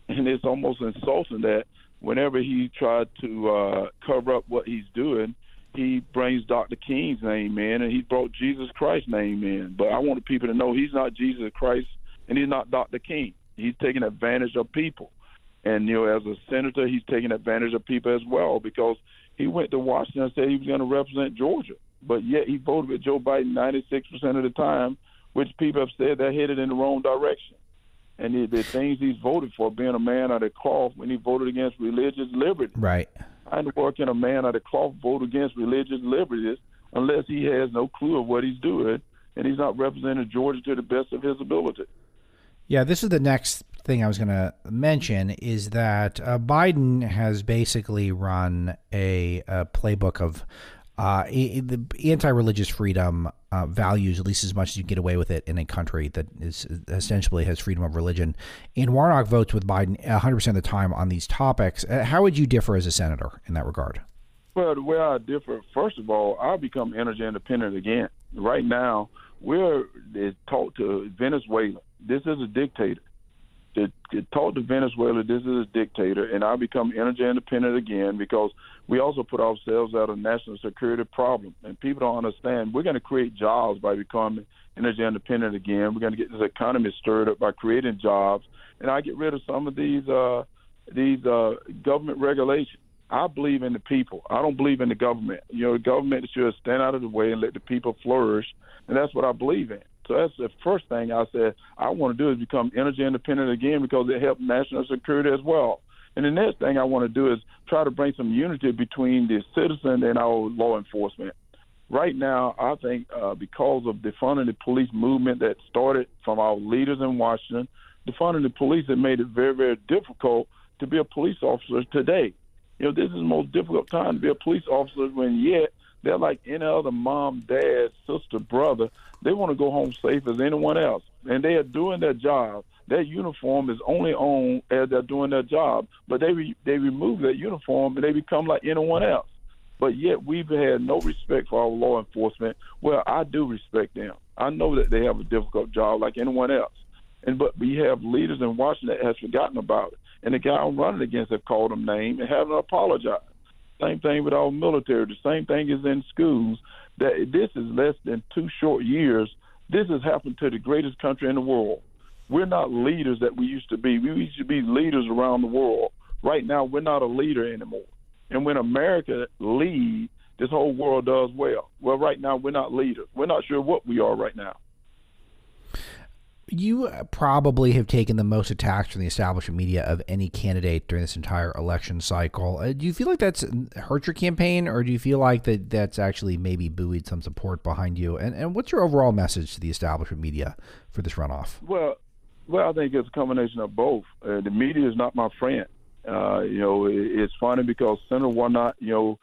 and it's almost insulting that whenever he tried to uh, cover up what he's doing he brings Dr. King's name in and he brought Jesus Christ's name in but I want people to know he's not Jesus Christ and he's not Dr. King he's taking advantage of people and you know, as a senator, he's taking advantage of people as well because he went to Washington and said he was going to represent Georgia, but yet he voted with Joe Biden 96% of the time, which people have said they're headed in the wrong direction. And the, the things he's voted for, being a man out of the cloth, when he voted against religious liberty. Right. I work in a man out of the cloth vote against religious liberties unless he has no clue of what he's doing and he's not representing Georgia to the best of his ability. Yeah, this is the next thing I was going to mention is that uh, Biden has basically run a, a playbook of uh, the anti-religious freedom uh, values at least as much as you get away with it in a country that is essentially has freedom of religion. And Warnock votes with Biden 100% of the time on these topics. Uh, how would you differ as a senator in that regard? Well, the way I differ, first of all, I'll become energy independent again. Right now, we're taught to Venezuela. This is a dictator to talk to Venezuela, this is a dictator, and I become energy independent again because we also put ourselves at a national security problem. And people don't understand we're going to create jobs by becoming energy independent again. We're going to get this economy stirred up by creating jobs, and I get rid of some of these uh, these uh, government regulations. I believe in the people. I don't believe in the government. You know, the government should stand out of the way and let the people flourish, and that's what I believe in. So that's the first thing I said I want to do is become energy independent again because it helps national security as well. And the next thing I want to do is try to bring some unity between the citizen and our law enforcement. Right now, I think uh, because of defunding the police movement that started from our leaders in Washington, defunding the police has made it very, very difficult to be a police officer today. You know, this is the most difficult time to be a police officer when yet they're like any other mom, dad, sister, brother. They want to go home safe as anyone else, and they are doing their job. Their uniform is only on as they're doing their job, but they re- they remove that uniform and they become like anyone else. But yet we've had no respect for our law enforcement. Well, I do respect them. I know that they have a difficult job like anyone else. And but we have leaders in Washington that has forgotten about it. And the guy I'm running against have called them name and haven't apologized. Same thing with our military. The same thing is in schools. That this is less than two short years. This has happened to the greatest country in the world. We're not leaders that we used to be. We used to be leaders around the world. Right now, we're not a leader anymore. And when America leads, this whole world does well. Well, right now, we're not leaders. We're not sure what we are right now you probably have taken the most attacks from the establishment media of any candidate during this entire election cycle. Uh, do you feel like that's hurt your campaign, or do you feel like that that's actually maybe buoyed some support behind you? And and what's your overall message to the establishment media for this runoff? Well, well, I think it's a combination of both. Uh, the media is not my friend. Uh, you know, it, it's funny because Senator Warnock, you know,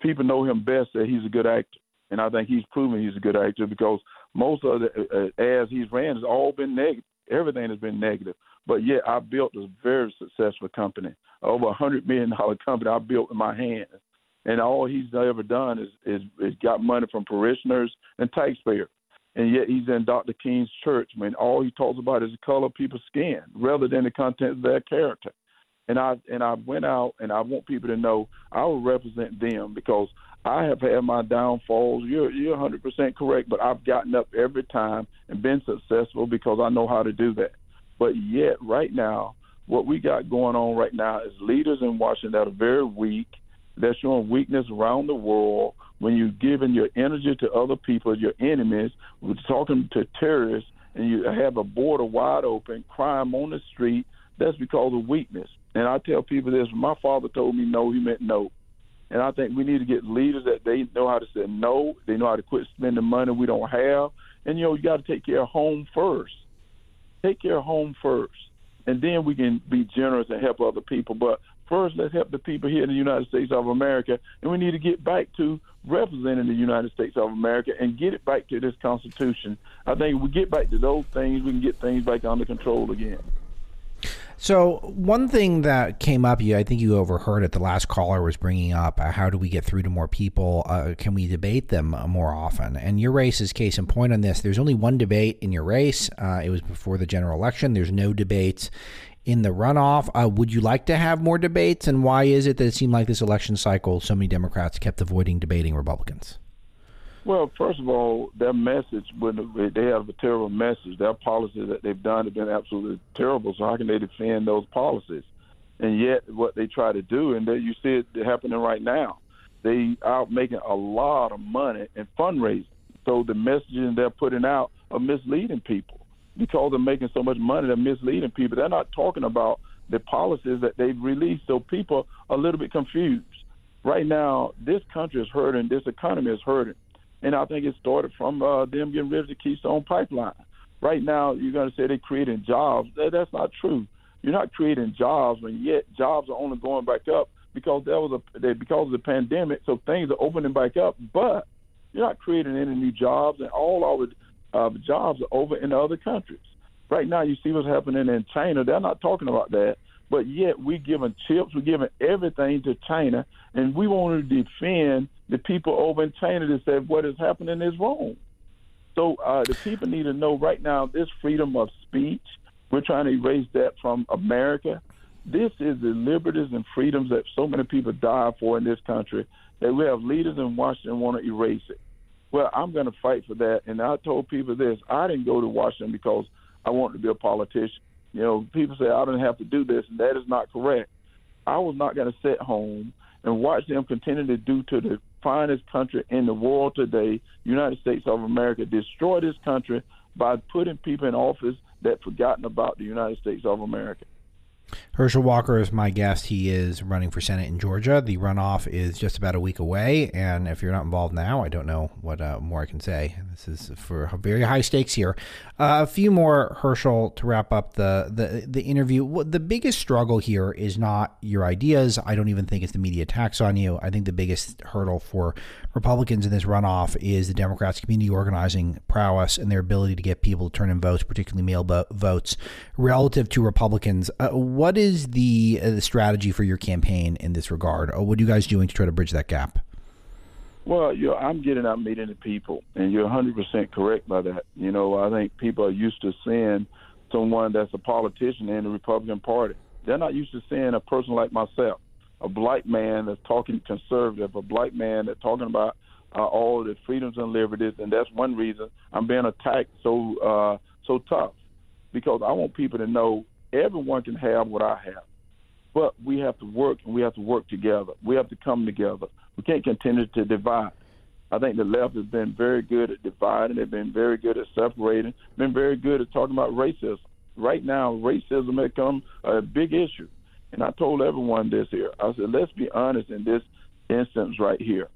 people know him best that he's a good actor, and I think he's proven he's a good actor because most of the uh, ads he's ran has all been negative. Everything has been negative. But yet I built a very successful company, over a hundred million dollar company I built with my hands. And all he's ever done is, is is got money from parishioners and taxpayers. And yet he's in Dr. King's church. I mean, all he talks about is the color of people's skin rather than the content of their character. And I and I went out and I want people to know I will represent them because I have had my downfalls. You're you're 100% correct, but I've gotten up every time and been successful because I know how to do that. But yet, right now, what we got going on right now is leaders in Washington that are very weak. They're showing weakness around the world. When you're giving your energy to other people, your enemies, we're talking to terrorists, and you have a border wide open, crime on the street, that's because of weakness. And I tell people this: my father told me no, he meant no. And I think we need to get leaders that they know how to say no. They know how to quit spending money we don't have. And, you know, you got to take care of home first. Take care of home first. And then we can be generous and help other people. But first, let's help the people here in the United States of America. And we need to get back to representing the United States of America and get it back to this Constitution. I think if we get back to those things, we can get things back under control again. So one thing that came up, you I think you overheard it. The last caller was bringing up uh, how do we get through to more people? Uh, can we debate them more often? And your race is case in point on this. There's only one debate in your race. Uh, it was before the general election. There's no debates in the runoff. Uh, would you like to have more debates? And why is it that it seemed like this election cycle, so many Democrats kept avoiding debating Republicans? Well, first of all, their message when they have a terrible message. Their policies that they've done have been absolutely terrible. So how can they defend those policies? And yet, what they try to do, and you see it happening right now, they are making a lot of money in fundraising. So the messaging they're putting out are misleading people because they're making so much money. They're misleading people. They're not talking about the policies that they've released. So people are a little bit confused. Right now, this country is hurting. This economy is hurting and I think it started from uh, them getting rid of the Keystone Pipeline. Right now, you're going to say they're creating jobs. That, that's not true. You're not creating jobs, and yet jobs are only going back up because there was a because of the pandemic. So things are opening back up, but you're not creating any new jobs, and all our uh, jobs are over in other countries. Right now, you see what's happening in China. They're not talking about that, but yet we're giving chips, we're giving everything to China, and we want to defend the people over in China that said what is happening is wrong. So uh, the people need to know right now this freedom of speech. We're trying to erase that from America. This is the liberties and freedoms that so many people die for in this country that we have leaders in Washington want to erase it. Well, I'm going to fight for that. And I told people this I didn't go to Washington because I wanted to be a politician. You know, people say I don't have to do this, and that is not correct. I was not going to sit home and watch them continue to do to the finest country in the world today, United States of America, destroy this country by putting people in office that forgotten about the United States of America. Herschel Walker is my guest. He is running for Senate in Georgia. The runoff is just about a week away, and if you're not involved now, I don't know what uh, more I can say. This is for very high stakes here. Uh, a few more Herschel to wrap up the the the interview. The biggest struggle here is not your ideas. I don't even think it's the media attacks on you. I think the biggest hurdle for Republicans in this runoff is the Democrats' community organizing prowess and their ability to get people to turn in votes, particularly mail votes, relative to Republicans. Uh, what is the, uh, the strategy for your campaign in this regard? Or what are you guys doing to try to bridge that gap? Well, you know, I'm getting out meeting the people, and you're 100% correct by that. You know, I think people are used to seeing someone that's a politician in the Republican Party. They're not used to seeing a person like myself a black man that's talking conservative, a black man that's talking about uh, all the freedoms and liberties, and that's one reason I'm being attacked so uh, so tough because I want people to know everyone can have what I have, but we have to work and we have to work together. We have to come together. We can't continue to divide. I think the left has been very good at dividing. They've been very good at separating. Been very good at talking about racism. Right now, racism has become a big issue and I told everyone this here. I said, let's be honest in this instance right here.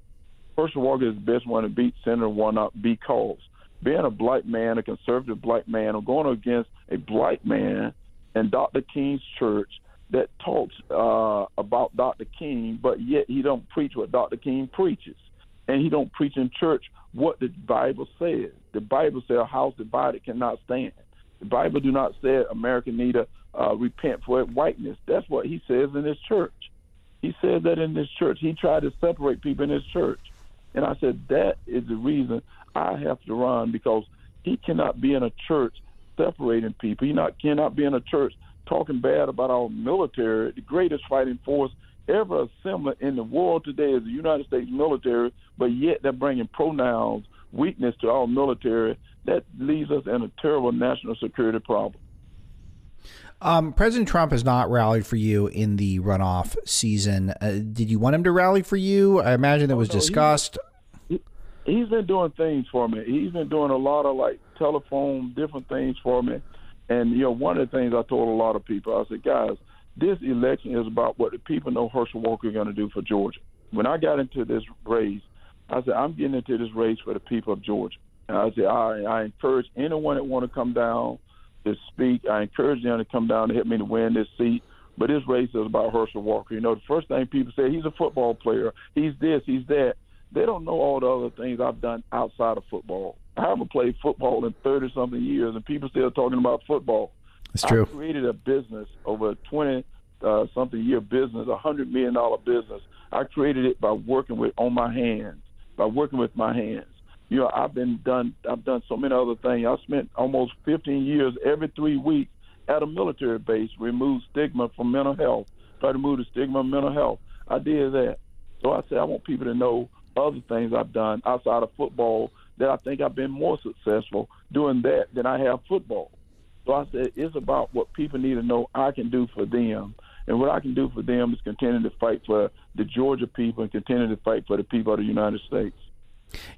Herschel Walker is the best one to beat Senator Warnock because being a black man, a conservative black man, or going against a black man in Dr. King's church that talks uh, about Dr. King, but yet he don't preach what Dr. King preaches, and he don't preach in church what the Bible says. The Bible says a house divided cannot stand. The Bible do not say America need to uh, repent for whiteness. That's what he says in his church. He said that in his church. He tried to separate people in his church. And I said, that is the reason I have to run because he cannot be in a church separating people. You not cannot be in a church talking bad about our military, the greatest fighting force ever assembled in the world today is the United States military, but yet they're bringing pronouns, weakness to our military. That leaves us in a terrible national security problem. Um, President Trump has not rallied for you in the runoff season. Uh, did you want him to rally for you? I imagine that was no, discussed. He, he's been doing things for me. He's been doing a lot of like telephone, different things for me. And you know, one of the things I told a lot of people, I said, guys, this election is about what the people know Herschel Walker going to do for Georgia. When I got into this race, I said, I'm getting into this race for the people of Georgia. And I said, I, I encourage anyone that want to come down to speak. I encourage them to come down to help me to win this seat. But this race is about Herschel Walker. You know, the first thing people say, he's a football player. He's this, he's that. They don't know all the other things I've done outside of football. I haven't played football in 30 something years, and people still talking about football. It's true. I created a business over a 20 uh, something year business, a hundred million dollar business. I created it by working with on my hands, by working with my hands you know, I've been done. I've done so many other things. I spent almost 15 years every three weeks at a military base, remove stigma from mental health, try to remove the stigma of mental health. I did that. So I said I want people to know other things I've done outside of football that I think I've been more successful doing that than I have football. So I said it's about what people need to know I can do for them. And what I can do for them is continue to fight for the Georgia people and continue to fight for the people of the United States.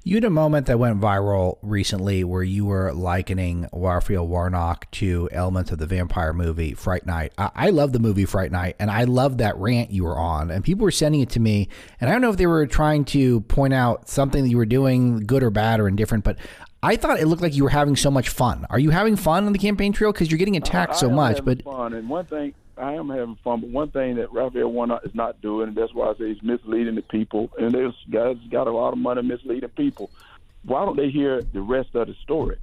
You had a moment that went viral recently where you were likening Raphael Warnock to elements of the vampire movie Fright Night. I, I love the movie Fright Night, and I love that rant you were on. And people were sending it to me, and I don't know if they were trying to point out something that you were doing, good or bad or indifferent, but I thought it looked like you were having so much fun. Are you having fun on the campaign trail? Because you're getting attacked so much. But fun, and one thing I am having fun, but one thing that Raphael Warnock is not doing, and that's why I say he's misleading the people. And there's guys got a lot of money misleading people. Why don't they hear the rest of the story?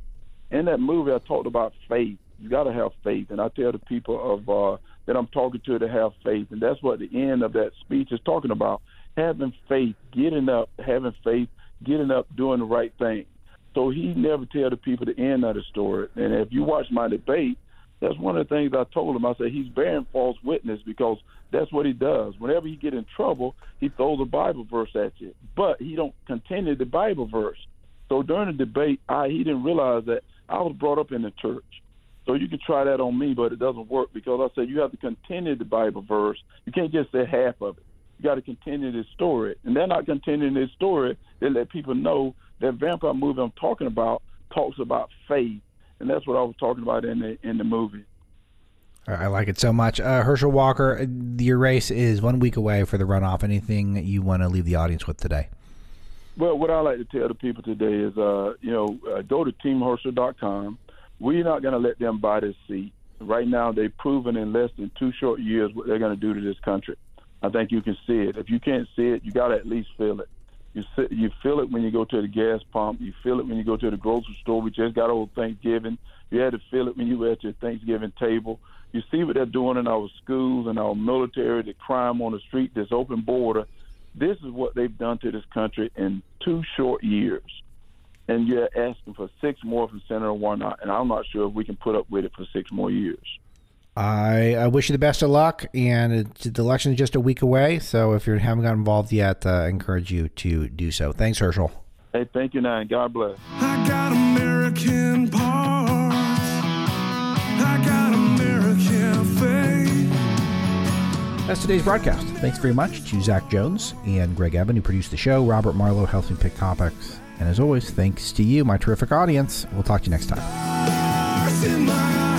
In that movie, I talked about faith. You got to have faith, and I tell the people of uh, that I'm talking to to have faith, and that's what the end of that speech is talking about: having faith, getting up, having faith, getting up, doing the right thing. So he never tell the people the end of the story. And if you watch my debate, that's one of the things I told him. I said he's bearing false witness because that's what he does. Whenever he get in trouble, he throws a Bible verse at you, but he don't continue the Bible verse. So during the debate, I he didn't realize that I was brought up in the church. So you can try that on me, but it doesn't work because I said you have to continue the Bible verse. You can't just say half of it. You got to continue this story, and they're not continuing this story. They let people know that vampire movie I'm talking about talks about faith, and that's what I was talking about in the in the movie. I like it so much. Uh, Herschel Walker, your race is one week away for the runoff. Anything you want to leave the audience with today? Well, what I like to tell the people today is, uh, you know, uh, go to teamherschel.com. We're not going to let them buy this seat. Right now, they've proven in less than two short years what they're going to do to this country. I think you can see it. If you can't see it, you got to at least feel it. You see, you feel it when you go to the gas pump. You feel it when you go to the grocery store. We just got old Thanksgiving. You had to feel it when you were at your Thanksgiving table. You see what they're doing in our schools and our military, the crime on the street, this open border. This is what they've done to this country in two short years. And you're asking for six more from Senator Warnock, and I'm not sure if we can put up with it for six more years. I, I wish you the best of luck, and it, the election is just a week away. So if you haven't got involved yet, uh, I encourage you to do so. Thanks, Herschel. Hey, thank you, Nine. God bless. I got American parts. I got American faith. That's today's broadcast. Thanks very much to Zach Jones and Greg Evan, who produced the show. Robert Marlowe helps me pick topics. And as always, thanks to you, my terrific audience. We'll talk to you next time. In my